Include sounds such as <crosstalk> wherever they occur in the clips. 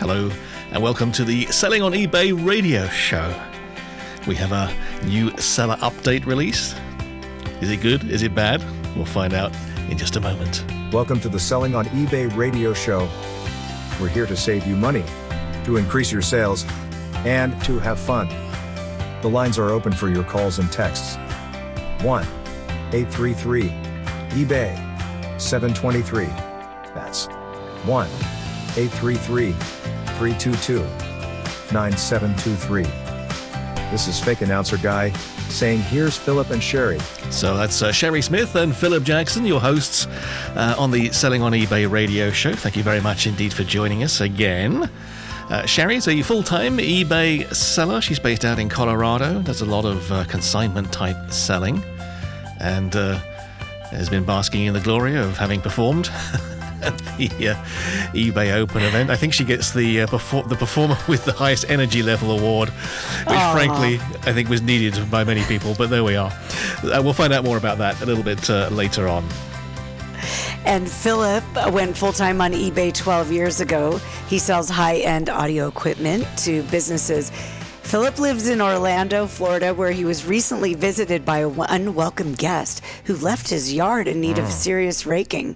Hello, and welcome to the Selling on eBay radio show. We have a new seller update release. Is it good? Is it bad? We'll find out in just a moment. Welcome to the Selling on eBay radio show. We're here to save you money, to increase your sales, and to have fun. The lines are open for your calls and texts. 1 833 eBay 723. That's 1 833 322 9723. This is fake announcer guy saying, Here's Philip and Sherry. So that's uh, Sherry Smith and Philip Jackson, your hosts uh, on the Selling on eBay radio show. Thank you very much indeed for joining us again. Uh, Sherry is a full time eBay seller. She's based out in Colorado, does a lot of uh, consignment type selling, and uh, has been basking in the glory of having performed. <laughs> at the uh, eBay Open event, I think she gets the uh, perfor- the performer <laughs> with the highest energy level award, which frankly I think was needed by many people. But there we are. Uh, we'll find out more about that a little bit uh, later on. And Philip went full time on eBay 12 years ago. He sells high end audio equipment to businesses. Philip lives in Orlando, Florida, where he was recently visited by an unwelcome guest who left his yard in need of serious raking.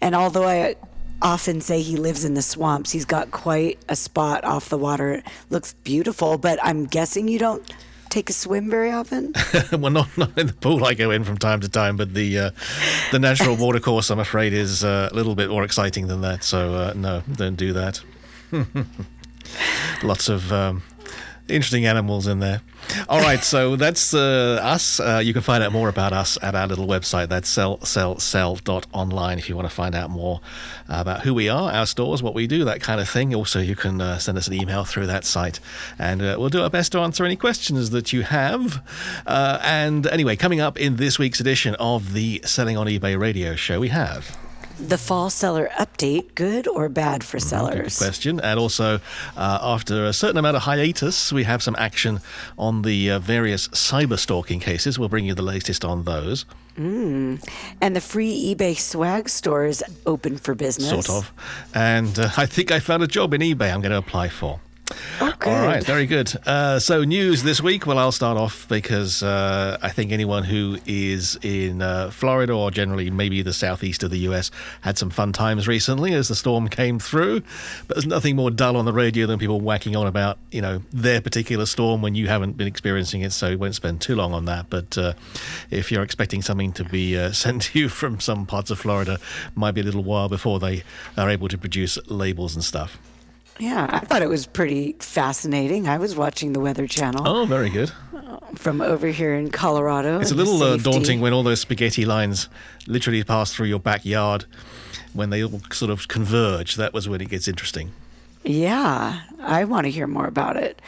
And although I often say he lives in the swamps, he's got quite a spot off the water. It looks beautiful, but I'm guessing you don't take a swim very often? <laughs> well, not, not in the pool I go in from time to time, but the uh, the natural <laughs> water course, I'm afraid, is uh, a little bit more exciting than that. So uh, no, don't do that. <laughs> Lots of um, interesting animals in there. All right, so <laughs> that's uh, us. Uh, you can find out more about us at our little website. That's sell, sell, sell dot online if you want to find out more about who we are, our stores, what we do, that kind of thing. Also, you can uh, send us an email through that site, and uh, we'll do our best to answer any questions that you have. Uh, and anyway, coming up in this week's edition of the Selling on eBay radio show, we have. The fall seller update, good or bad for sellers? Good question. And also, uh, after a certain amount of hiatus, we have some action on the uh, various cyber stalking cases. We'll bring you the latest on those, And the free eBay swag store is open for business. sort of. And uh, <laughs> I think I found a job in eBay I'm going to apply for. Oh. All right, very good. Uh, so, news this week. Well, I'll start off because uh, I think anyone who is in uh, Florida or generally maybe the southeast of the US had some fun times recently as the storm came through. But there's nothing more dull on the radio than people whacking on about, you know, their particular storm when you haven't been experiencing it. So, we won't spend too long on that. But uh, if you're expecting something to be uh, <laughs> sent to you from some parts of Florida, might be a little while before they are able to produce labels and stuff. Yeah, I thought it was pretty fascinating. I was watching the Weather Channel Oh, very good. from over here in Colorado. It's a little uh, daunting when all those spaghetti lines literally pass through your backyard. When they all sort of converge, that was when it gets interesting. Yeah, I want to hear more about it.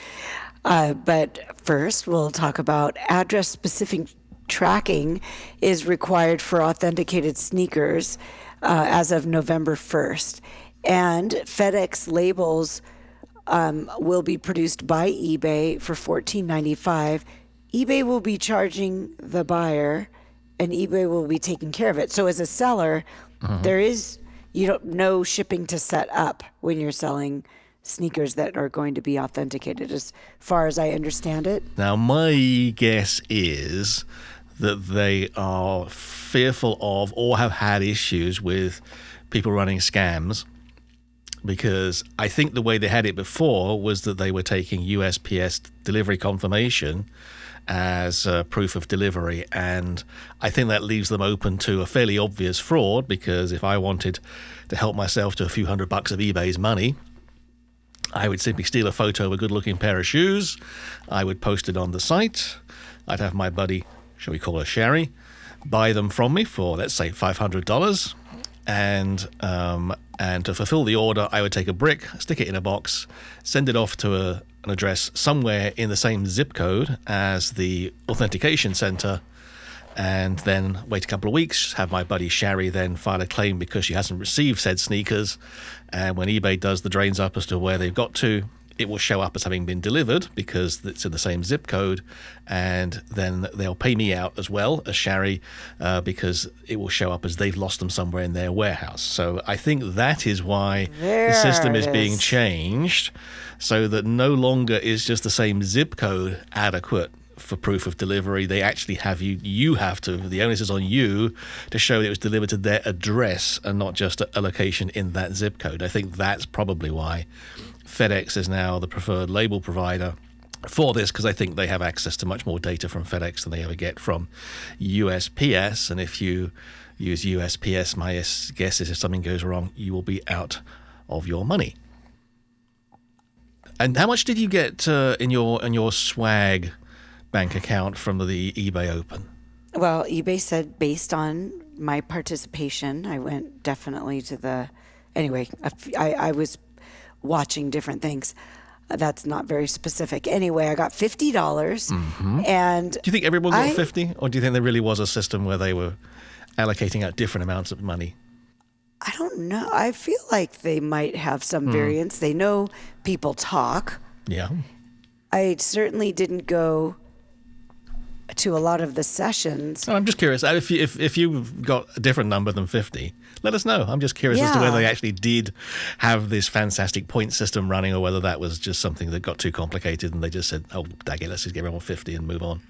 Uh, but first, we'll talk about address specific tracking is required for authenticated sneakers uh, as of November 1st. And FedEx labels um, will be produced by eBay for $14.95. eBay will be charging the buyer, and eBay will be taking care of it. So, as a seller, there is you don't no shipping to set up when you're selling sneakers that are going to be authenticated, as far as I understand it. Now, my guess is that they are fearful of or have had issues with people running scams because I think the way they had it before was that they were taking USPS delivery confirmation as uh, proof of delivery. And I think that leaves them open to a fairly obvious fraud because if I wanted to help myself to a few hundred bucks of eBay's money, I would simply steal a photo of a good looking pair of shoes. I would post it on the site. I'd have my buddy, shall we call her Sherry, buy them from me for, let's say, $500. And, um, and to fulfill the order, I would take a brick, stick it in a box, send it off to a, an address somewhere in the same zip code as the authentication center, and then wait a couple of weeks, have my buddy Sherry then file a claim because she hasn't received said sneakers. And when eBay does the drains up as to where they've got to, it will show up as having been delivered because it's in the same zip code, and then they'll pay me out as well as Sherry uh, because it will show up as they've lost them somewhere in their warehouse. So I think that is why There the system is being changed so that no longer is just the same zip code adequate for proof of delivery. They actually have you, you have to, the onus is on you to show that it was delivered to their address and not just a location in that zip code. I think that's probably why FedEx is now the preferred label provider for this because I think they have access to much more data from FedEx than they ever get from USPS. And if you use USPS, my guess is if something goes wrong, you will be out of your money. And how much did you get uh, in your in your swag bank account from the eBay Open? Well, eBay said based on my participation, I went definitely to the. Anyway, I, I was watching different things. Uh, That's not very specific. Anyway, I got fifty dollars, and Do you think everyone got fifty, or do you think there really was a system where they were allocating out different amounts of money? I don't know. I feel like they might have some Hmm. variance. They know people talk. Yeah. I certainly didn't go to a lot of the sessions. No, I'm just curious. Uh, If you, if if you've got a different number than 50, let us know. I'm just curious as to whether they actually did have this fantastic point system running, or whether that was just something that got too complicated and they just said, "Oh, dag it, let's just give everyone 50 and move on."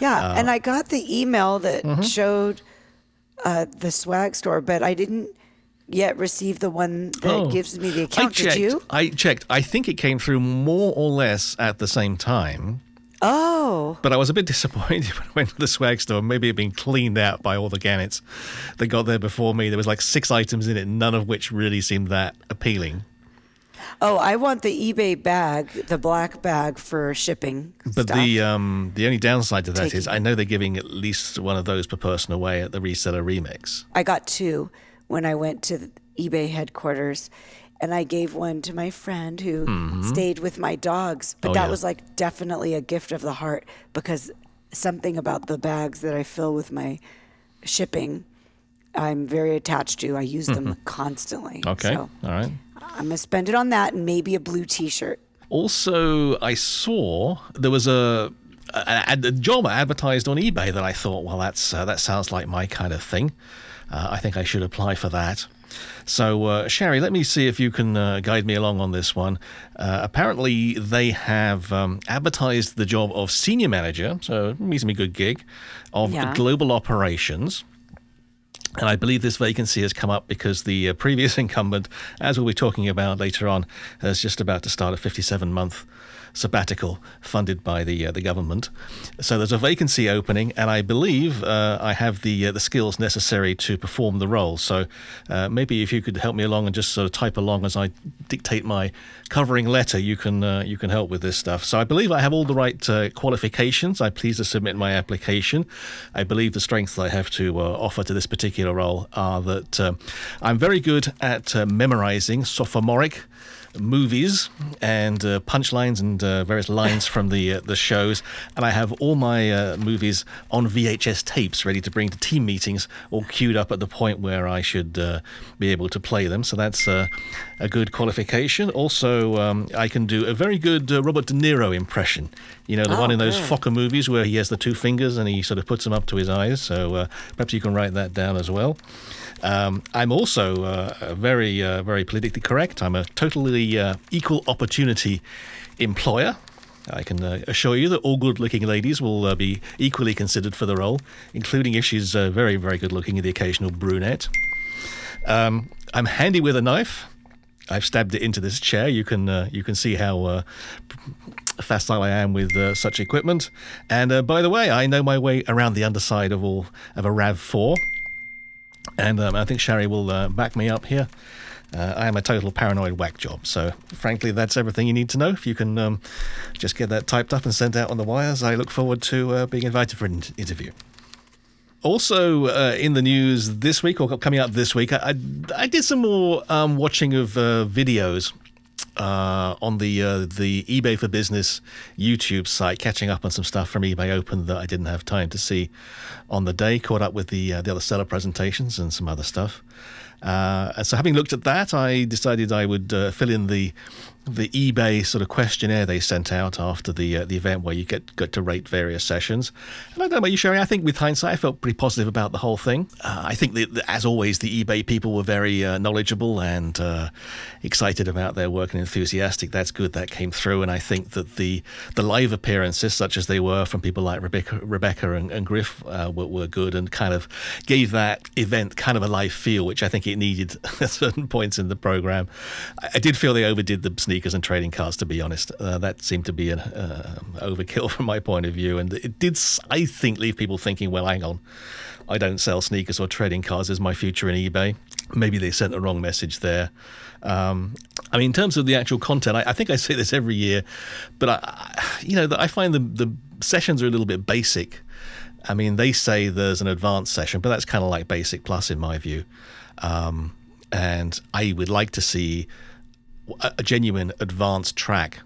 Yeah, Uh, and I got the email that mm-hmm. showed uh, the swag store, but I didn't yet receive the one that gives me the account. Oh. I checked. Did you? I checked. I think it came through more or less at the same time. Oh, But I was a bit <laughs> disappointed when I went to the swag store. Maybe it had been cleaned out by all the gannets that got there before me. There was like six items in it, none of which really seemed that appealing. oh, I want the eBay bag, the black bag for shipping. But stuff. the um, the only downside to that is Taking- I know they're giving at least one of those per person away at the reseller remix. I got two when I went to eBay headquarters, and I gave one to my friend who stayed with my dogs. But Mm-hmm. Oh, that yeah. was like definitely a gift of the heart because something about the bags that I fill with my shipping, I'm very attached to. I use them constantly. Okay, So all right. I'm gonna spend it on that and maybe a blue T-shirt. Also, I saw there was a a, a job advertised on eBay that I thought, well, that's uh, that sounds like my kind of thing. Uh, I think I should apply for that. So, uh, Sherry, let me see if you can uh, guide me along on this one. Uh, apparently, they have um, advertised the job of senior manager, so reasonably good gig, of Yeah. global operations. And I believe this vacancy has come up because the uh, previous <laughs> incumbent, as we'll be talking about later on, is just about to start a 57 month sabbatical funded by the uh, the government. So there's a vacancy opening, and I believe uh, I have the uh, the skills necessary to perform the role. So uh, maybe if you could help me along and just sort of type along as I dictate my covering letter, you can uh, you can help with this stuff. So I believe I have all the right uh, qualifications. I please to submit my application. I believe the strengths I have to offer to this particular role are that I'm very good at memorizing sophomoric movies and uh, punchlines and uh, various lines from the uh, the shows, and I have all my uh, movies on VHS tapes ready to bring to team meetings, all queued up at the point where I should uh, be able to play them. So that's uh, a good qualification. Also, um, I can do a very good uh, Robert De Niro impression. You know, the Oh, one in those good. Focker movies where he has the two fingers and he sort of puts them up to his eyes. So uh, perhaps you can write that down as well. Um, I'm also uh, very, uh, very politically correct. I'm a totally uh, equal opportunity employer. I can uh, assure you that all good looking ladies will uh, be equally considered for the role, including if she's uh, very, very good looking, the occasional brunette. Um, I'm handy with a knife. I've stabbed it into this chair. You can uh, you can see how uh, facile I am with uh, such equipment. And by the way, I know my way around the underside of all of a Rav Four. And um, I think Sherry will uh, back me up here. Uh, I am a total paranoid whack job. So, frankly, that's everything you need to know. If you can um, just get that typed up and sent out on the wires, I look forward to uh, being invited for an interview. Also, uh, in the news this week, or coming up this week, I, I, I did some more um, watching of uh, videos uh, on the uh, the eBay for Business YouTube site, catching up on some stuff from eBay Open that I didn't have time to see on the day. Caught up with the uh, the other seller presentations and some other stuff. Uh, so, having looked at that, I decided I would uh, fill in the the eBay sort of questionnaire they sent out after the uh, the event where you get get to rate various sessions. And I don't know about you, Sherry. I think with hindsight, I felt pretty positive about the whole thing. Uh, I think that, as always, the eBay people were very uh, knowledgeable and uh, excited about their work and enthusiastic. That's good. That came through. And I think that the the live appearances, such as they were from people like Rebecca, Rebecca and, and Griff, uh, were, were good and kind of gave that event kind of a live feel, which I think it needed <laughs> at certain points in the program. I, I did feel they overdid the sneakers and trading cards. To be honest, uh, that seemed to be an uh, overkill <laughs> from my point of view, and it did, I think, leave people thinking, "Well, hang on, I don't sell sneakers or trading cards. Is my future in eBay?" Maybe they sent the wrong message there. Um, I mean, in terms of the actual content, I, I think I say this every year, but I, you know, I find the the sessions are a little bit basic. I mean, they say there's an advanced session, but that's kind of like basic plus in my view. Um, and I would like to see a, genuine advanced track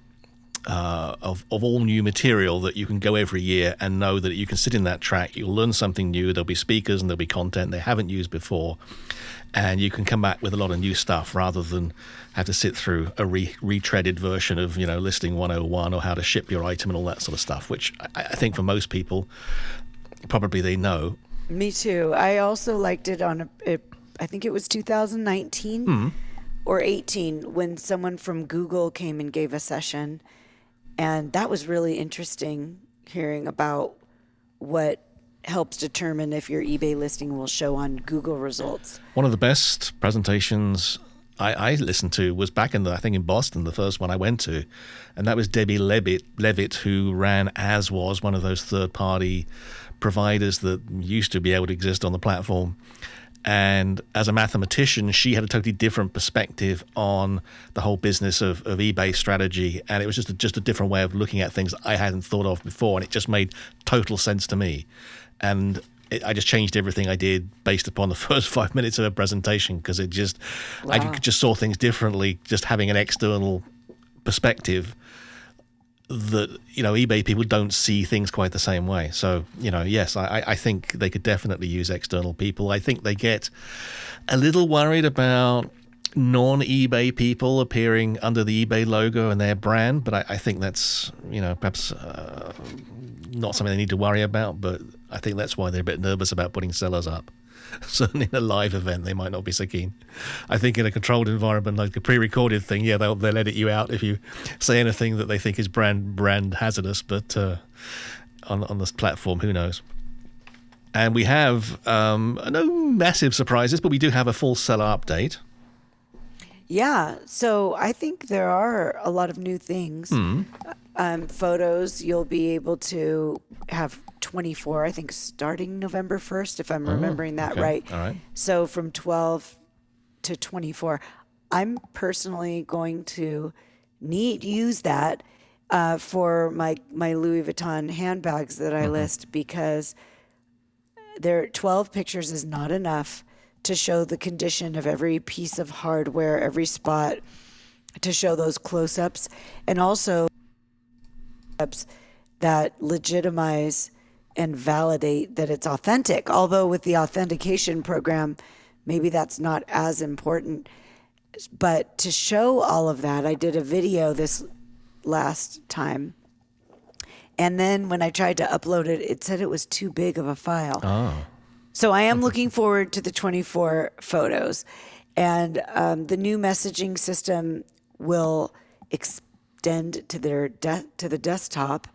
uh, of, of all new material that you can go every year and know that you can sit in that track, you'll learn something new, there'll be speakers and there'll be content they haven't used before, and you can come back with a lot of new stuff rather than have to sit through a re- retreaded version of, you know, listing 101 or how to ship your item and all that sort of stuff, which I, I think for most people, probably they know. Me too. I also liked it on, a, it, I think it was 2019. Mm or 18 when someone from Google came and gave a session. And that was really interesting hearing about what helps determine if your eBay listing will show on Google results. One of the best presentations I, I, listened to was back in the I think in Boston, the first one I went to, and that was Debbie Levitt, Levitt who ran as was one of those third party providers that used to be able to exist on the platform. And as a mathematician, she had a totally different perspective on the whole business of, of eBay strategy. And it was just a, just a different way of looking at things I hadn't thought of before. And it just made total sense to me. And it, I just changed everything I did based upon the <laughs> first five minutes of her presentation because it just, wow. I just saw things differently, just having an external perspective that you know eBay people don't see things quite the same way. So you know, yes, I, I think they could definitely use external people. I think they get a little worried about non-eBay people appearing under the eBay logo and their brand, but I, I think that's you know perhaps uh, not something they need to worry about. But I think that's why they're a bit nervous about putting sellers up. <laughs> certainly in a live event, they might not be so keen. I think in a controlled environment, like a pre-recorded thing, yeah, they'll they'll edit you out if you say anything that they think is brand brand hazardous. But uh, on on this platform, who knows? And we have um, no massive surprises, but we do have a fall seller update. Yeah, so I think there are a lot of new things. Mm. Um, photos, you'll be able to have 24, I think, starting November 1st, if I'm oh, remembering that okay. right. All right. So from 12 to 24. I'm personally going to need use that uh, for my my Louis Vuitton handbags that I mm-hmm. list because there 12 pictures is not enough to show the condition of every piece of hardware, every spot, to show those close-ups, and also that legitimize and validate that it's authentic. Although with the authentication program, maybe that's not as important. But to show all of that, I did a video this last time. And then when I tried to upload it, it said it was too big of a file. Oh. So I am looking forward to the 24 photos. And um, the new messaging system will extend to their de- to the desktop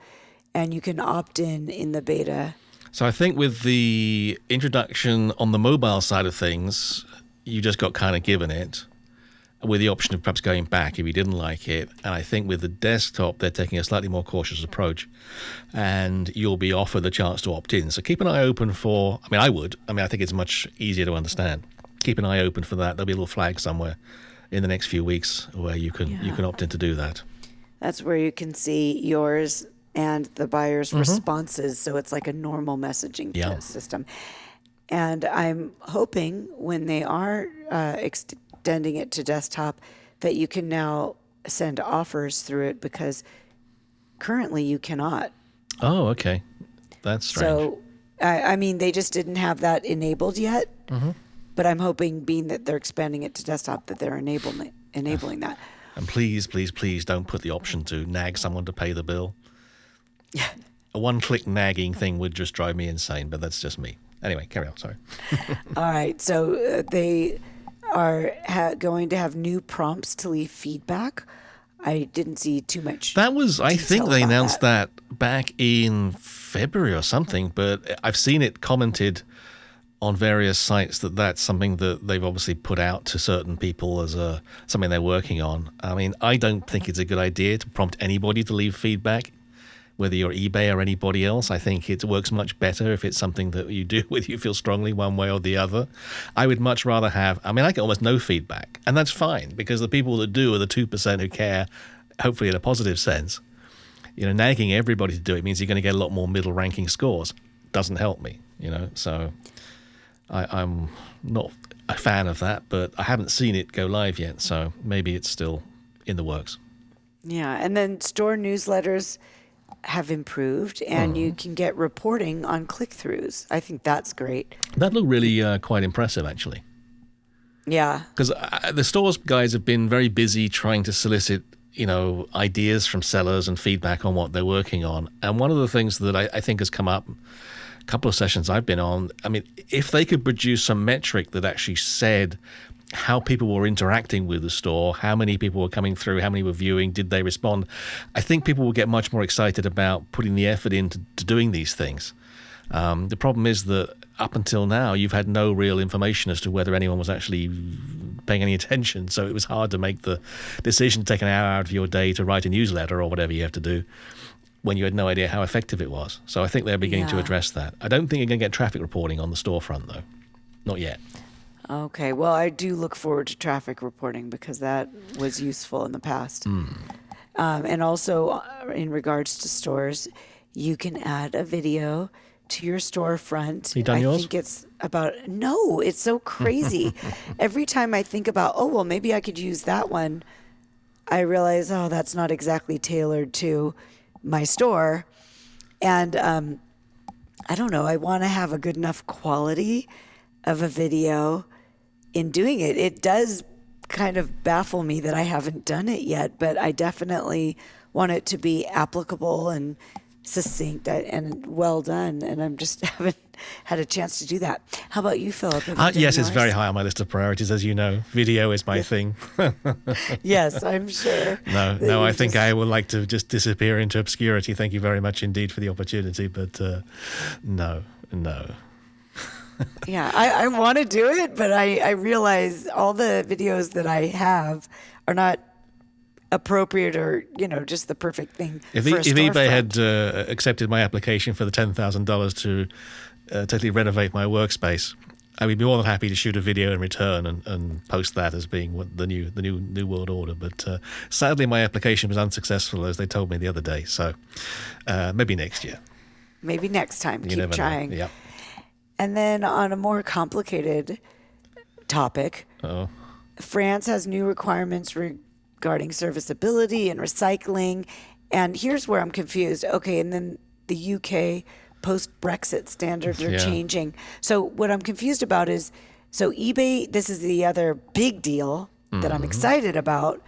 and you can opt in in the beta. So I think with the introduction on the mobile side of things, you just got kind of given it with the option of perhaps going back if you didn't like it. And I think with the desktop, they're taking a slightly more cautious approach, and you'll be offered the chance to opt in. So keep an eye open for. I mean, I would. I mean, I think it's much easier to understand. Keep an eye open for that. There'll be a little flag somewhere in the next few weeks where you can yeah. you can opt in to do that. That's where you can see yours and the buyer's mm-hmm. responses. So it's like a normal messaging yeah. system. And I'm hoping when they are uh, extending it to desktop that you can now send offers through it because currently you cannot. Oh, okay. That's strange. So, I, I mean, they just didn't have that enabled yet. Mm-hmm. But I'm hoping, being that they're expanding it to desktop, that they're enabling <sighs> enabling that. And please, please, please don't put the option to nag someone to pay the bill. Yeah. A one click nagging thing would just drive me insane, but that's just me. Anyway, carry on. Sorry. <laughs> All right. So uh, they are ha- going to have new prompts to leave feedback. I didn't see too much. That was, I think they announced that. back in February or something, but I've seen it commented on various sites that that's something that they've obviously put out to certain people as a something they're working on. I mean, I don't think it's a good idea to prompt anybody to leave feedback, whether you're eBay or anybody else. I think it works much better if it's something that you do <laughs> with you feel strongly one way or the other. I would much rather have. I mean, I get almost no feedback, and that's fine because the people that do are the two percent who care, hopefully in a positive sense you know, nagging everybody to do it means you're going to get a lot more middle ranking scores. Doesn't help me, you know. So I, I'm not a fan of that, but I haven't seen it go live yet. So maybe it's still in the works. Yeah, and then store newsletters have improved, and you can get reporting on click throughs. I think that's great. That looked really uh, quite impressive, actually. Yeah, because the stores guys have been very busy trying to solicit you know ideas from sellers and feedback on what they're working on and one of the things that I, I, think has come up couple of sessions i've been on i mean if they could produce some metric that actually said how people were interacting with the store how many people were coming through how many were viewing did they respond i think people will get much more excited about putting the effort into to doing these things um, the problem is that up until now, you've had no real information as to whether anyone was actually paying any attention. So it was hard to make the decision to take an hour out of your day to write a newsletter or whatever you have to do when you had no idea how effective it was. So I think they're beginning to address that. I don't think you're going to get traffic reporting on the storefront, though. Not yet. Okay, well, I do look forward to traffic reporting because that was useful in the past. Um, and also, uh, in regards to stores, you can add a video to your storefront. You done I yours? think it's about no, it's so crazy. <laughs> Every time I think about, oh well, maybe I could use that one, I realize, oh, that's not exactly tailored to my store, and um, I don't know. I want to have a good enough quality of a video in doing it. It does kind of baffle me that I haven't done it yet, but I definitely want it to be applicable and succinct and well done. And I'm just <laughs> haven't had a chance to do that. How about you, Philip? You Uh, yes, it's very high on my list of priorities, as you know. Video is my thing. <laughs> <laughs> Yes, I'm sure. No, no, I think I would like to just disappear into obscurity. Thank you very much indeed for the opportunity, but uh, no, no. Yeah, I, I want to do it, but I, I realize all the videos that I have are not appropriate or, you know, just the perfect thing. If, e- if eBay had uh, accepted my application for the ten thousand dollars to uh, totally renovate my workspace, I would be more than happy to shoot a video in return and, and post that as being what the new the new new world order. But uh, sadly, my application was unsuccessful, as they told me the other day. So uh, maybe next year. maybe next time, You keep trying. know. Yeah. And then on a more complicated topic, Oh. France has new requirements regarding serviceability and recycling. And here's where I'm confused. Okay, and then the UK post Brexit standards are Yeah. changing. So what I'm confused about is so eBay, this is the other big deal that I'm mm-hmm. excited about.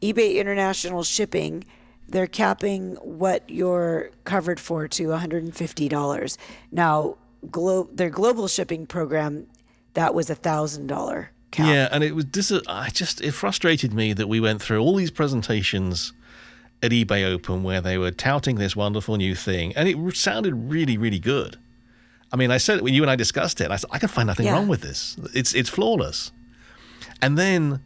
eBay international shipping, they're capping what you're covered for to $150. Now, glo- their global shipping program, that was a $1,000 cap. Yeah, and it was dis- I just it frustrated me that we went through all these presentations at eBay Open where they were touting this wonderful new thing, and it sounded really, really good. I mean, I said when you and I discussed it, I said I can find nothing Yeah. wrong with this. It's it's flawless. And then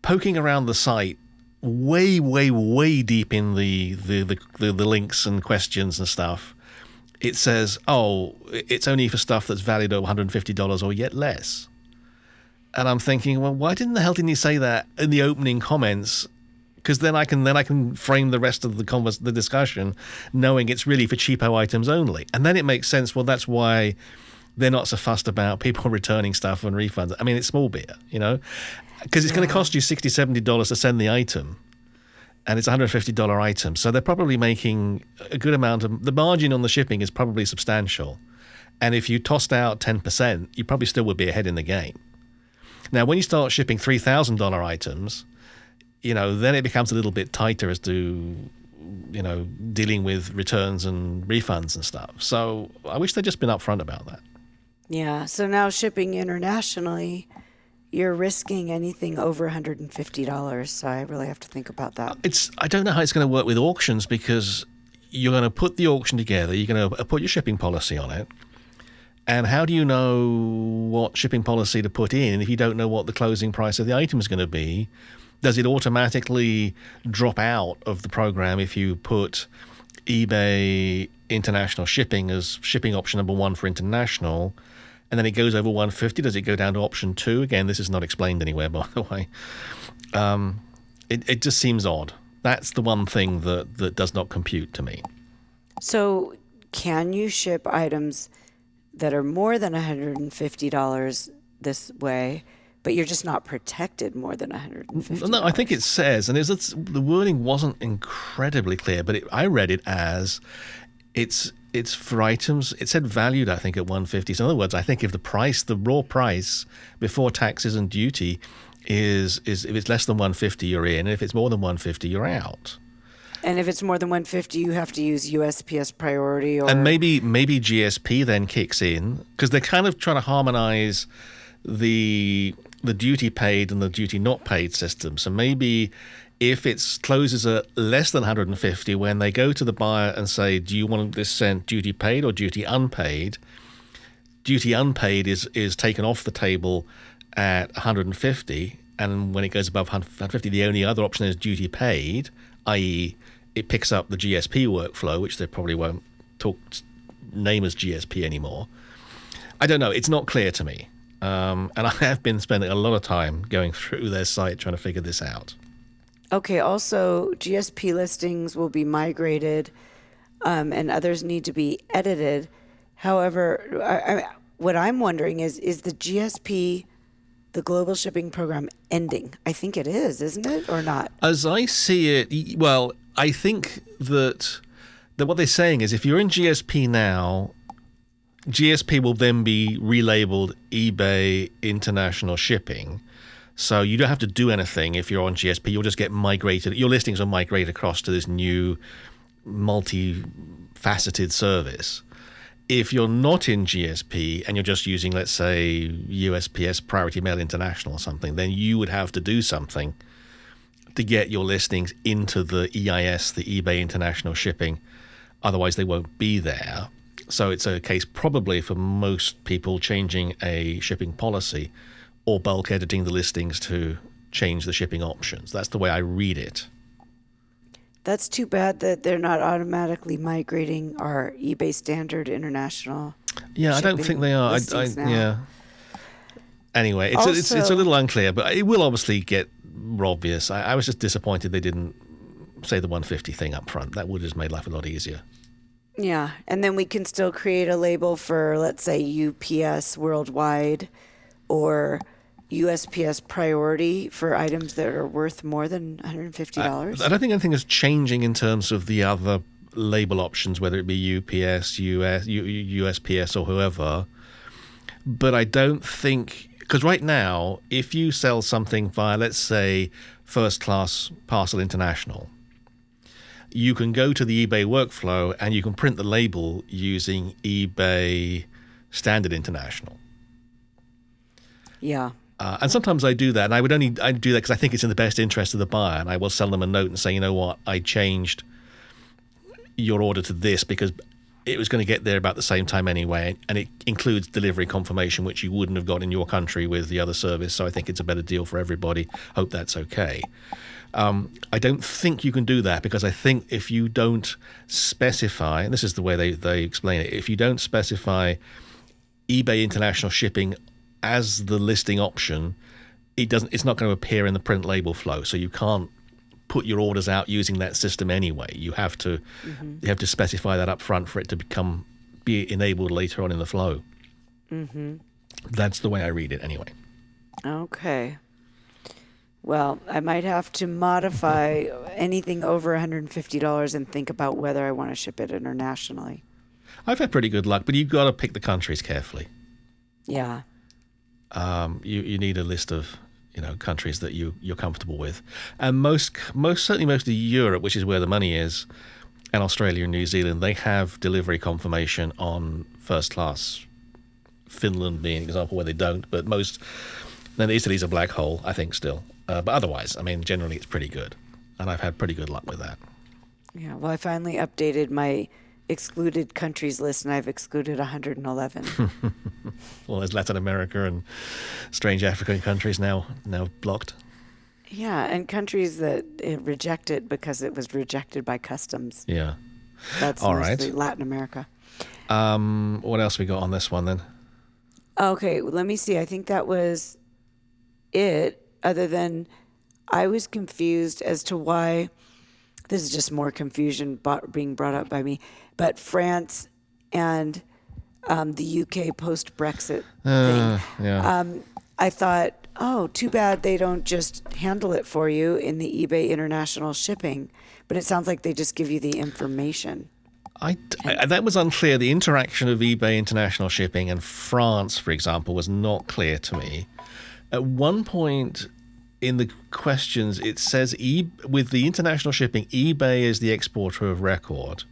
poking around the site, way, way, way deep in the the the, the, the links and questions and stuff, it says, "Oh, it's only for stuff that's valued at one hundred and fifty dollars or yet less." And I'm thinking, well, why didn't the hell didn't he say that in the opening comments? Because then I can then I can frame the rest of the convers- the discussion, knowing it's really for cheapo items only, and then it makes sense. Well, that's why they're not so fussed about people <laughs> returning stuff and refunds. I mean, it's small beer, you know, because it's going to cost you 60 70 dollars to send the item, and it's a hundred fifty dollar item. So they're probably making a good amount of the margin on the shipping is probably substantial, and if you tossed out ten percent, you probably still would be ahead in the game. Now, when you start shipping three thousand dollar items, you know, then it becomes a little bit tighter as to you know dealing with returns and refunds and stuff. So I wish they'd just been upfront about that. Yeah. So now shipping internationally, you're risking anything over $150. So I really have to think about that. It's I don't know how it's going to work with auctions because you're going to put the auction together, you're going to uh, put your shipping policy on it. And how do you know what shipping policy to put in if you don't know what the closing price of the item is going to be? Does it automatically drop out of the program if you put eBay international shipping as shipping option number one for international? And then it goes over 150. Does it go down to option two? Again, this is not explained anywhere, <laughs> by the way. Um, it, it just seems odd. That's the one thing that, that does not compute to me. So can you ship items that are more than $150 this way, but you're just not protected more than $150? No, I think it says, and it's, the wording wasn't incredibly clear, but it, I read it as it's it's for items. It said valued, I think, at 150. So in other words, I think if the price, the raw price before taxes and duty, is is if it's less than 150, you're in. If it's more than 150, you're out. And if it's more than 150, you have to use USPS priority or And maybe maybe GSP then kicks in because they're kind of trying to harmonize the the duty paid and the duty not paid system. So maybe if it closes at less than 150, when they go to the buyer and say, "Do you want this sent duty paid or duty unpaid?" Duty unpaid is is taken off the table at 150, and when it goes above 150, the only other option is duty paid, i.e., it picks up the GSP workflow, which they probably won't talk name as GSP anymore. I don't know. It's not clear to me. Um, and <laughs> I have been spending a lot of time going through their site trying to figure this out. Okay, also, GSP listings will be migrated um, and others need to be edited. However, I, I, what I'm wondering is is the GSP, the Global Shipping Program, ending? I think it is, isn't it, or not? As I see it, well, I think that that what they're saying is if you're in GSP now, GSP will then be relabeled eBay International Shipping. So you don't have to do anything if you're on GSP. You'll just get migrated. Your listings will migrate across to this new multi-faceted service. If you're not in GSP and you're just using, let's say, USPS Priority Mail International or something, then you would have to do something to get your listings into the EIS, the eBay International Shipping. Otherwise, they won't be there. So it's a case probably for most people changing a shipping policy or bulk editing the listings to change the shipping options. That's the way I read it. That's too bad that they're not automatically migrating our eBay standard international. Yeah, I don't think they are. I, I, yeah. Anyway, it's, also, a, it's it's a little unclear, but it will obviously get more obvious. I, I was just disappointed they didn't say the 150 thing up front. That would have made life a lot easier. Yeah, and then we can still create a label for, let's say, UPS worldwide or USPS priority for items that are worth more than uh, $150? I, I don't think anything is changing in terms of the other label options, whether it be UPS, US, U, USPS, or whoever. But I don't think because right now, if you sell something via, let's say, First Class Parcel International, you can go to the eBay workflow and you can print the label using eBay Standard International. Yeah. Uh, and sometimes I do that, and I would only I do that because I think it's in the best interest of the buyer, and I will send them a note and say, you know what, I changed your order to this because it was going to get there about the same time anyway, and it includes delivery confirmation, which you wouldn't have got in your country with the other service. So I think it's a better deal for everybody. Hope that's okay. Um, I don't think you can do that because I think if you don't specify, and this is the way they, they explain it, if you don't specify eBay international shipping as the listing option, it doesn't. It's not going to appear in the print label flow, so you can't put your orders out using that system anyway. You have to mm-hmm. you have to specify that up front for it to become be enabled later on in the flow. Mm-hmm. That's the way I read it anyway. Okay. Well, I might have to modify <laughs> anything over $150 and think about whether I want to ship it internationally. I've had pretty good luck, but you've got to pick the countries carefully. Yeah. Um, you you need a list of you know, countries that you you're comfortable with, and most most certainly most of Europe, which is where the money is, and Australia and New Zealand, they have delivery confirmation on first class. Finland being an example where they don't, but most then Italy's a black hole, I think still. Uh, but otherwise, I mean, generally it's pretty good, and I've had pretty good luck with that. Yeah, well, I finally updated my excluded countries list, and I've excluded 111. <laughs> Well, there's Latin America and strange African countries now now blocked. yeah, and countries that it rejected because it was rejected by customs. Yeah. That's All right. Latin America. Um, what else we got on this one then? Okay, let me see. I think that was it, other than I was confused as to why this is just more confusion being brought up by me. But France and um, the UK post Brexit Uh, thing, yeah. um, I thought, oh, too bad they don't just handle it for you in the eBay international shipping. But it sounds like they just give you the information. I, I- that was unclear. The interaction of eBay International Shipping and France, for example, was not clear to me. At one point in the questions, it says e- with the international shipping, eBay is the exporter of record,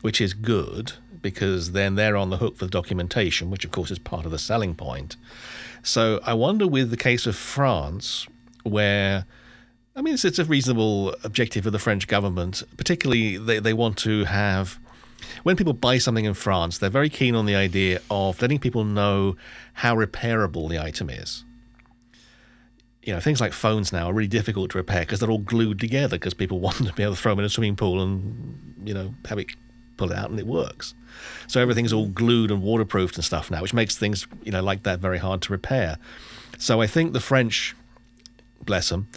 which is good because then they're on the hook for the documentation, which of course is part of the selling point. So I wonder with the case of France, where I mean, it's, it's a reasonable objective of the French government. Particularly, they, they want to have. When people buy something in France, they're very keen on the idea of letting people know how repairable the item is. You know, things like phones now are really difficult to repair because they're all glued together because people <laughs> want to be able to throw them in a swimming pool and, you know, have it pull it out and it works. So everything's all glued and waterproofed and stuff now, which makes things, you know, like that very hard to repair. So I think the French bless them,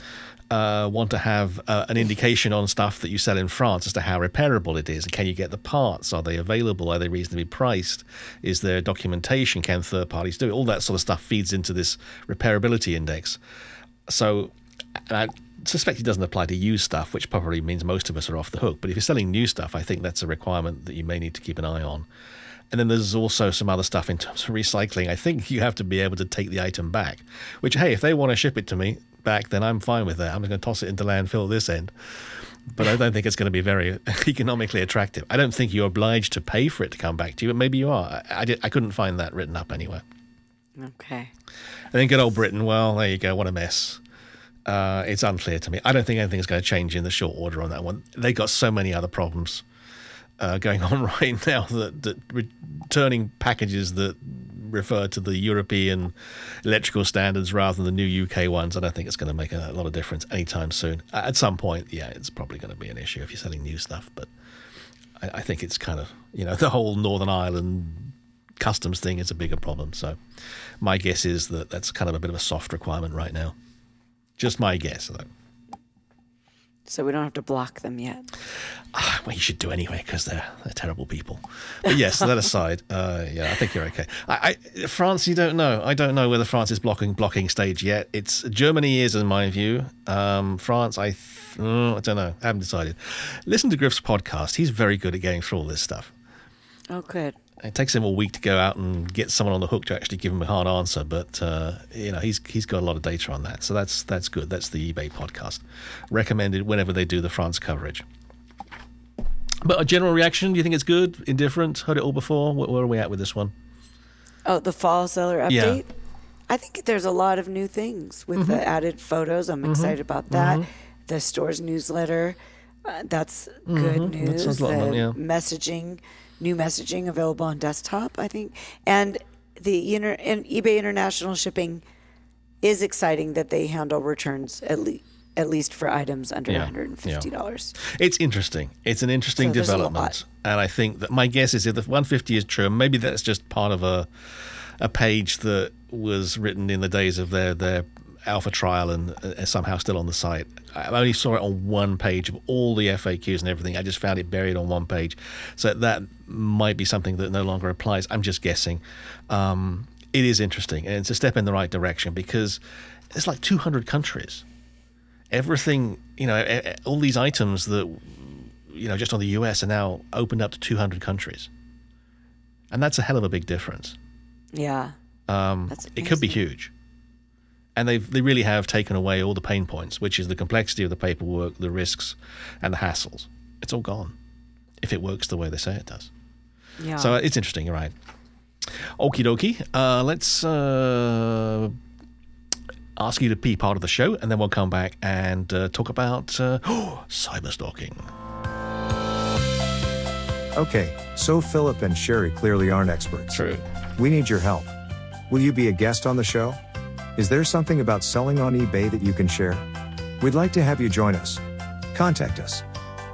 uh, want to have uh, an indication on stuff that you sell in France as to how repairable it is. And can you get the parts? Are they available? Are they reasonably priced? Is there documentation? Can third parties do it? All that sort of stuff feeds into this repairability index. So I suspect it doesn't apply to used stuff, which probably means most of us are off the hook. But if you're selling new stuff, I think that's a requirement that you may need to keep an eye on. And then there's also some other stuff in terms of recycling. I think you have to be able to take the item back, which, hey, if they want to ship it to me back, then I'm fine with that. I'm just going to toss it into landfill at this end. But I don't think it's going to be very <laughs> economically attractive. I don't think you're obliged to pay for it to come back to you, but maybe you are. I, I, did, I couldn't find that written up anywhere. Okay. And then good old Britain, well, there you go. What a mess. Uh, it's unclear to me. I don't think anything's going to change in the short order on that one. They've got so many other problems uh, going on <laughs> right now that, that returning packages that refer to the European electrical standards rather than the new UK ones, I don't think it's going to make a, lot of difference anytime soon. At some point, yeah, it's probably going to be an issue if you're selling new stuff, but I, I think it's kind of, you know, <laughs> the whole Northern Ireland customs thing is a bigger problem. So my guess is that that's kind of a bit of a soft requirement right now. Just my guess, though. So we don't have to block them yet. Ah, well, you should do anyway because they're they're terrible people. But yes, that aside, <laughs> uh, yeah, I think you're okay. I, I, France, you don't know. I don't know whether France is blocking blocking stage yet. It's Germany is, in my view. Um, France, I, th- oh, I don't know. I haven't decided. Listen to Griff's podcast. He's very good at getting through all this stuff. Oh, good. It takes him a week to go out and get someone on the hook to actually give him a hard answer, but uh, you know he's he's got a lot of data on that, so that's that's good. That's the eBay podcast, recommended whenever they do the France coverage. But a general reaction? Do you think it's good? Indifferent? Heard it all before? Where, where are we at with this one? Oh, the fall seller update? Yeah. I think there's a lot of new things with the added photos. I'm excited about that. The store's newsletter, uh, that's good news. sounds a lot of the fun, yeah. messaging, new messaging available on desktop, I think. And the inter- and eBay International Shipping is exciting that they handle returns at least. At least for items under Yeah, $150. It's interesting. It's an interesting So development, and I think that my guess is if the 150 is true, maybe that's just part of a a page that was written in the days of their their alpha trial and uh, somehow still on the site. I only saw it on one page of all the FAQs and everything. I just found it buried on one page, so that might be something that no longer applies. I'm just guessing. Um, it is interesting, and it's a step in the right direction because it's like 200 countries everything, you know, all these items that, you know, just on the US are now opened up to 200 countries. And that's a hell of a big difference. Yeah. Um, it could be huge. And they they really have taken away all the pain points, which is the complexity of the paperwork, the risks, and the hassles. It's all gone if it works the way they say it does. Yeah. So uh, it's interesting, you're right. Okie dokie. Uh, let's uh, ask you to be part of the show, and then we'll come back and uh, talk about uh, <gasps> cyber stalking. Okay, so Philip and Sherry clearly aren't experts. True. We need your help. Will you be a guest on the show? Is there something about selling on eBay that you can share? We'd like to have you join us. Contact us.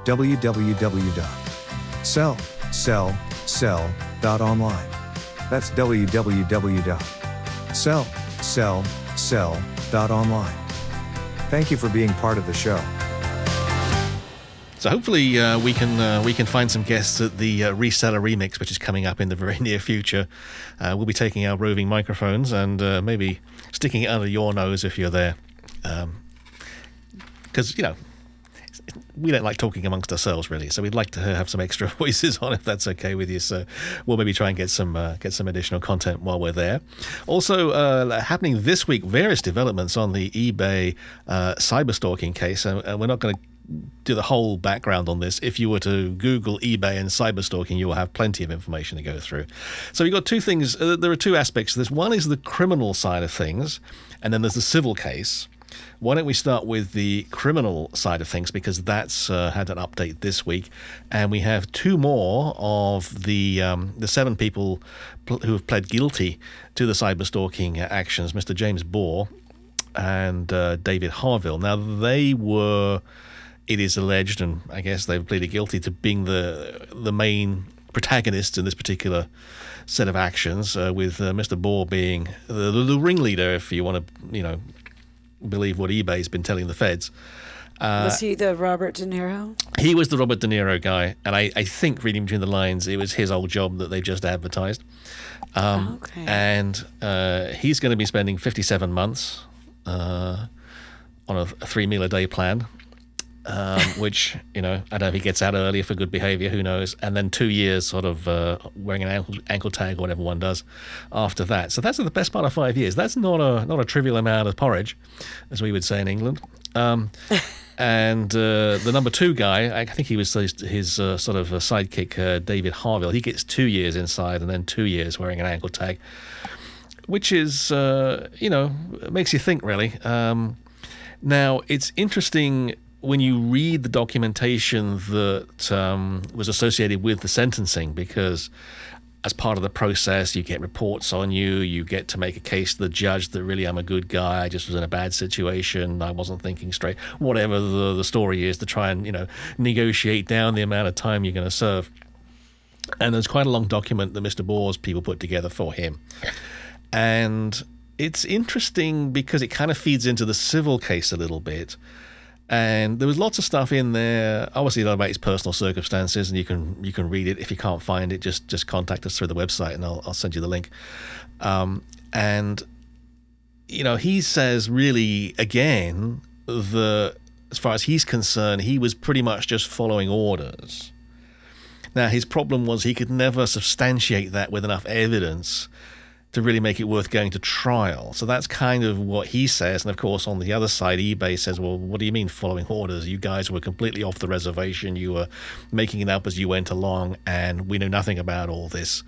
www.sellsellsell.online. That's www.sellsellsell.online. Thank you for being part of the show. So hopefully uh, we can uh, we can find some guests at the uh, reseller remix, which is coming up in the very <laughs> near future. Uh, we'll be taking our roving microphones and uh, maybe sticking it under your nose if you're there, because you know we don't like talking amongst ourselves really, so we'd like to have some extra <laughs> voices on if that's okay with you. So we'll maybe try and get some uh, get some additional content while we're there. Also uh, happening this week, various developments on the eBay uh, cyber stalking case, and, and we're not going to do the whole background on this. If you were to Google eBay and cyber stalking, you will have plenty of information to go through. So you've got two things. Uh, there are two aspects to this. One is the criminal side of things, and then there's the civil case. Why don't we start with the criminal side of things because that's uh, had an update this week, and we have two more of the um, the seven people pl- who have pled guilty to the cyber stalking actions. Mr. James Baugh and uh, David Harville. Now they were, it is alleged, and I guess they've pleaded guilty to being the the main protagonists in this particular set of actions, uh, with uh, Mr. Baugh being the, the ringleader, if you want to, you know, believe what eBay's been telling the feds. Was he the Robert De Niro? He was the Robert De Niro guy, and I, I think reading between the lines, it was his old job that they just advertised. Um, Okay. And uh, he's going to be spending 57 months uh, on a, a three meal a day plan, um, which, you know, I don't know if he gets out earlier for good behavior, who knows. And then two years sort of uh, wearing an ankle, ankle tag or whatever one does after that. So that's the best part of five years. That's not a, not a trivial amount of porridge, as we would say in England. Um, <laughs> and uh, the number two guy, I think he was his, his uh, sort of uh sidekick, uh, David Harville. He gets two years inside and then two years wearing an ankle tag, which is, uh, you know, makes you think really. Um, now, it's interesting when you read the documentation that um, was associated with the sentencing because as part of the process, you get reports on you. You get to make a case to the judge that really I'm a good guy. I just was in a bad situation. I wasn't thinking straight. Whatever the, the story is to try and you know negotiate down the amount of time you're going to serve. And there's quite a long document that Mr. Baugh's people put together for him. And it's interesting because it kind of feeds into the civil case a little bit. And there was lots of stuff in there, obviously about his personal circumstances, and you can you can read it. If you can't find it, just just contact us through the website, and I'll I'll send you the link. Um, and you know, he says really again that as far as he's concerned, he was pretty much just following orders. Now, his problem was he could never substantiate that with enough evidence to really make it worth going to trial. So that's kind of what he says. And of course, on the other side, eBay says, well, what do you mean following orders? You guys were completely off the reservation. You were making it up as you went along, and we know nothing about all this.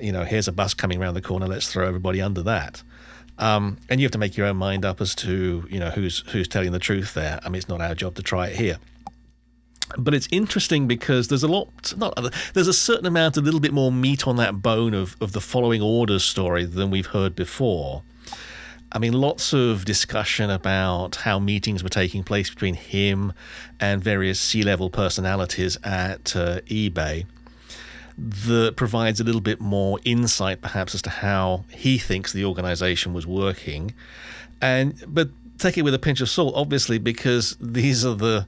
You know, here's a bus coming around the corner. Let's throw everybody under that. Um, and you have to make your own mind up as to you know who's who's telling the truth there. I mean, it's not our job to try it here but it's interesting because there's a lot not there's a certain amount a little bit more meat on that bone of, of the following orders story than we've heard before. I mean lots of discussion about how meetings were taking place between him and various c-level personalities at uh, ebay that provides a little bit more insight perhaps as to how he thinks the organization was working. And but take it with a pinch of salt obviously because these are the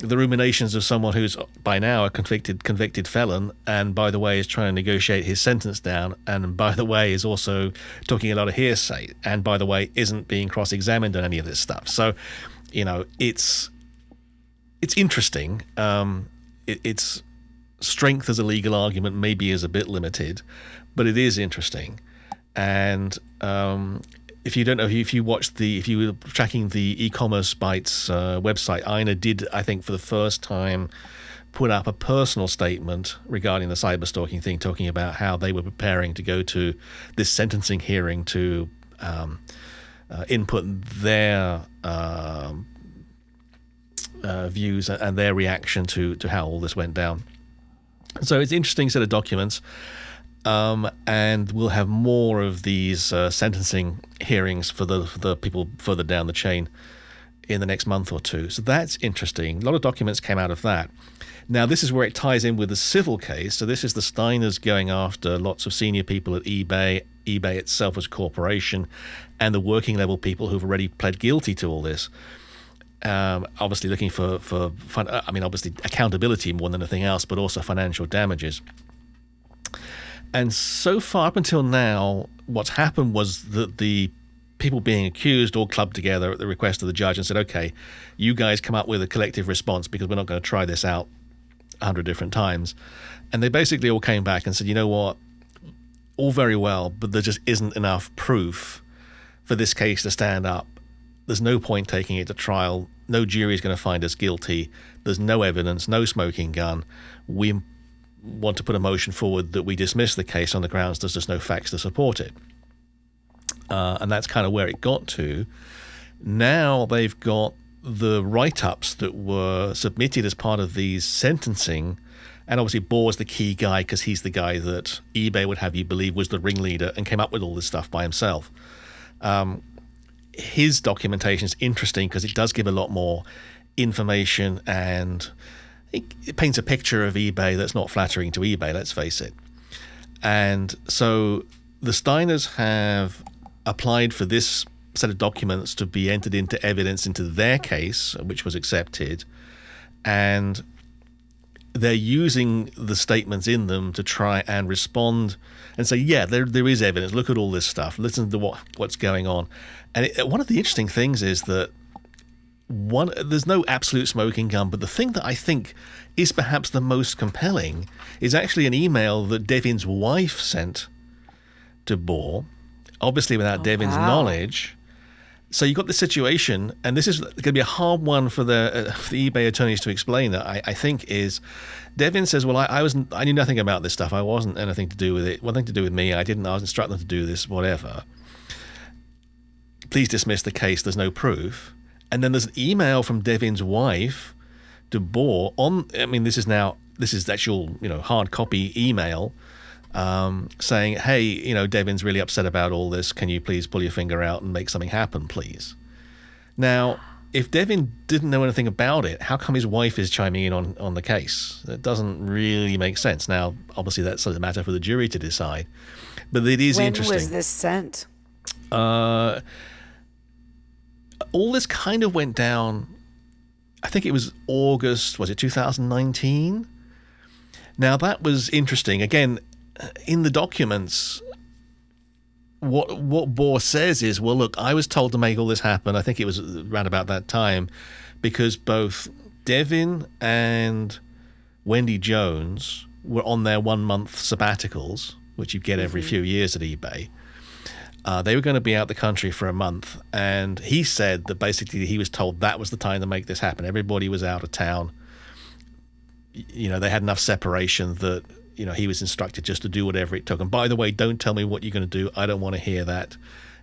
the ruminations of someone who's by now a convicted convicted felon, and by the way is trying to negotiate his sentence down, and by the way is also talking a lot of hearsay, and by the way isn't being cross-examined on any of this stuff. So, you know, it's it's interesting. Um, it, its strength as a legal argument maybe is a bit limited, but it is interesting, and um, if you don't know, if you watched the, if you were tracking the EcommerceBytes uh, website, Ina did, I think, for the first time, put up a personal statement regarding the cyber stalking thing, talking about how they were preparing to go to this sentencing hearing to um, uh, input their um, uh, views and their reaction to to how all this went down. So it's interesting set of documents. Um, and we'll have more of these uh, sentencing hearings for the for the people further down the chain in the next month or two. So that's interesting. A lot of documents came out of that. Now, this is where it ties in with the civil case. So, this is the Steiners going after lots of senior people at eBay, eBay itself as a corporation, and the working level people who've already pled guilty to all this. Um, obviously, looking for, for, fun, I mean, obviously, accountability more than anything else, but also financial damages. And so far, up until now, what's happened was that the people being accused all clubbed together at the request of the judge and said, okay, you guys come up with a collective response because we're not going to try this out a hundred different times. And they basically all came back and said, you know what? All very well, but there just isn't enough proof for this case to stand up. There's no point taking it to trial. No jury is going to find us guilty. There's no evidence, no smoking gun. We want to put a motion forward that we dismiss the case on the grounds there's just no facts to support it. Uh, and that's kind of where it got to. Now they've got the write ups that were submitted as part of these sentencing. And obviously, Baugh's the key guy because he's the guy that eBay would have you believe was the ringleader and came up with all this stuff by himself. Um, his documentation is interesting because it does give a lot more information and it, paints a picture of eBay that's not flattering to eBay, let's face it. And so the Steiners have applied for this set of documents to be entered into evidence into their case, which was accepted, and they're using the statements in them to try and respond and say, yeah, there there is evidence. Look at all this stuff. Listen to what what's going on. And it, one of the interesting things is that one there's no absolute smoking gun, but the thing that I think is perhaps the most compelling is actually an email that Devin's wife sent to Baugh, obviously without Oh, Devin's wow. knowledge. So you've got this situation, and this is going to be a hard one for the, uh, for the eBay attorneys to explain. That I, I think is, Devin says, "Well, I, I was I knew nothing about this stuff. I wasn't anything to do with it. Nothing to do with me. I didn't. I was instructing them to do this. Whatever. Please dismiss the case. There's no proof." And then there's an email from Devin's wife to Baugh on. I mean, this is now this is actual you know hard copy email um, saying, "Hey, you know, Devin's really upset about all this. Can you please pull your finger out and make something happen, please?" Now, if Devin didn't know anything about it, how come his wife is chiming in on, on the case? That doesn't really make sense. Now, obviously, that's a matter for the jury to decide, but it is when interesting. was this sent? Uh, all this kind of went down. I think it was August. Was it 2019? Now that was interesting. Again, uh, in the documents, what what Baugh says is, well, look, I was told to make all this happen. I think it was around about that time, because both Devin and Wendy Jones were on their one month sabbaticals, which you get every mm-hmm. few years at eBay. Uh, they were going to be out the country for a month, and he said that basically he was told that was the time to make this happen. Everybody was out of town. You know, they had enough separation that you know he was instructed just to do whatever it took. And by the way, don't tell me what you're going to do. I don't want to hear that.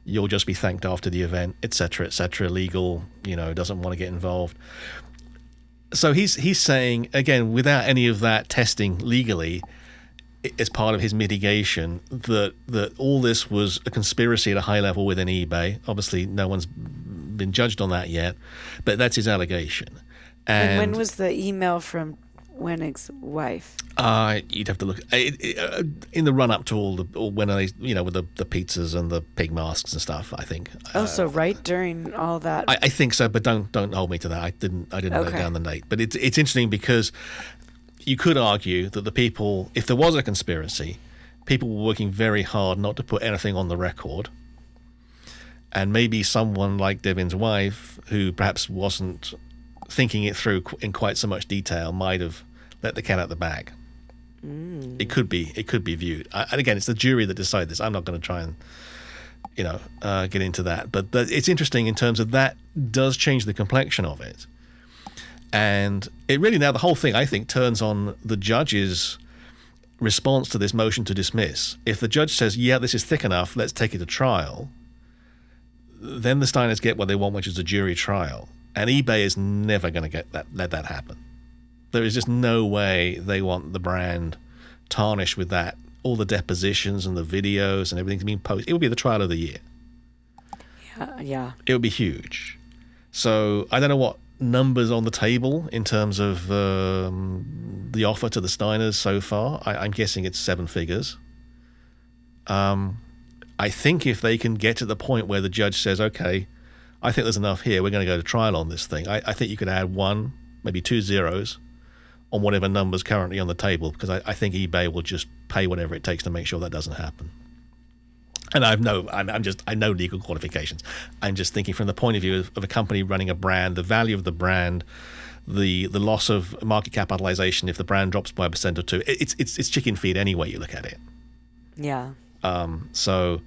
You'll just be thanked after the event, etc., etc. Legal, you know, doesn't want to get involved. So he's he's saying again, without any of that testing legally, as part of his mitigation that that all this was a conspiracy at a high level within eBay. Obviously, no one's been judged on that yet, but that's his allegation. And, And, when was the email from Wenig's wife? uh, you'd have to look it, it, uh, in the run up to all the all when they you know with the, the pizzas and the pig masks and stuff. I think. Oh, so right during all that. I, I think so, but don't don't hold me to that. I didn't I didn't note down the date, but it's it's interesting because you could argue that the people, if there was a conspiracy, people were working very hard not to put anything on the record, and maybe someone like Devin's wife, who perhaps wasn't thinking it through in quite so much detail, might have let the cat out the bag. It could be it could be viewed, I, and again, it's the jury that decide this. I'm not going to try and you know, uh, get into that. But th- it's interesting in terms of that does change the complexion of it. And it really now, the whole thing, I think, turns on the judge's response to this motion to dismiss. If the judge says, yeah, this is thick enough, let's take it to trial, then the Steiners get what they want, which is a jury trial. And eBay is never going to get that, let that happen. There is just no way they want the brand tarnished with that. All the depositions and the videos and everything's being posted. It would be the trial of the year. Yeah, yeah. It would be huge. So I don't know what numbers on the table in terms of um, the offer to the Steiners so far. I, I'm guessing it's seven figures. Um, I think if they can get to the point where the judge says, okay, I think there's enough here, we're going to go to trial on this thing, I, I think you could add one, maybe two zeros on whatever numbers currently on the table because I, I think eBay will just pay whatever it takes to make sure that doesn't happen. And I've no, I'm, I'm just, I know legal qualifications. I'm just thinking from the point of view of, of a company running a brand, the value of the brand, the the loss of market capitalization if the brand drops by a percent or two. It's it's it's chicken feed any way you look at it. Yeah. Um, so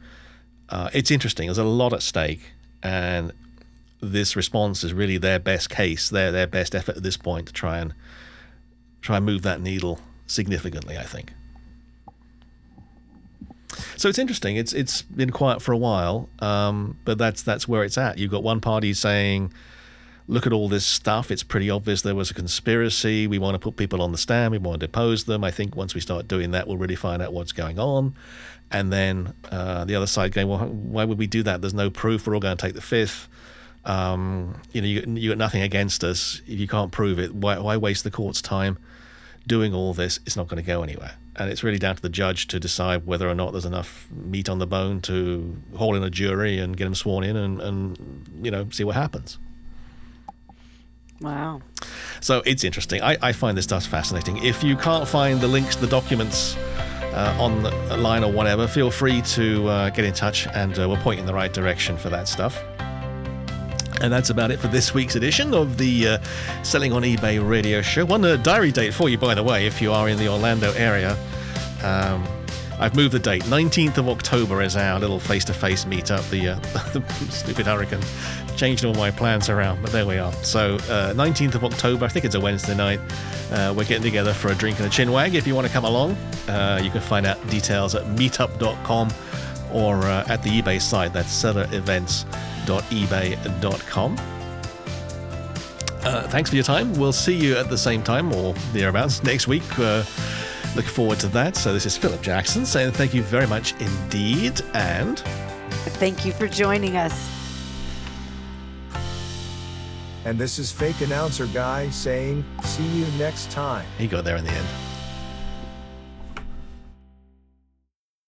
uh, it's interesting. There's a lot at stake, and this response is really their best case, their their best effort at this point to try and try and move that needle significantly. I think. So it's interesting. It's it's been quiet for a while, um, but that's that's where it's at. You've got one party saying, "Look at all this stuff. It's pretty obvious there was a conspiracy. We want to put people on the stand. We want to depose them. I think once we start doing that, we'll really find out what's going on." And then uh, the other side going, "Well, why would we do that? There's no proof. We're all going to take the fifth. Um, you know, you, you got nothing against us. If you can't prove it, why, why waste the court's time doing all this? It's not going to go anywhere." and it's really down to the judge to decide whether or not there's enough meat on the bone to haul in a jury and get them sworn in and, and you know see what happens Wow. so it's interesting I, I find this stuff fascinating if you can't find the links to the documents uh, online or whatever feel free to uh, get in touch and uh, we'll point you in the right direction for that stuff and that's about it for this week's edition of the uh, Selling on eBay radio show. One uh, diary date for you, by the way, if you are in the Orlando area. Um, I've moved the date. 19th of October is our little face to face meetup. The, uh, <laughs> the stupid hurricane changed all my plans around, but there we are. So, uh, 19th of October, I think it's a Wednesday night. Uh, we're getting together for a drink and a chinwag. If you want to come along, uh, you can find out details at meetup.com or uh, at the eBay site. That's sellerevents.ebay.com. Uh, thanks for your time. We'll see you at the same time or thereabouts next week. Uh, look forward to that. So, this is Philip Jackson saying thank you very much indeed. And Thank you for joining us. And this is fake announcer guy saying, see you next time. he got there in the end.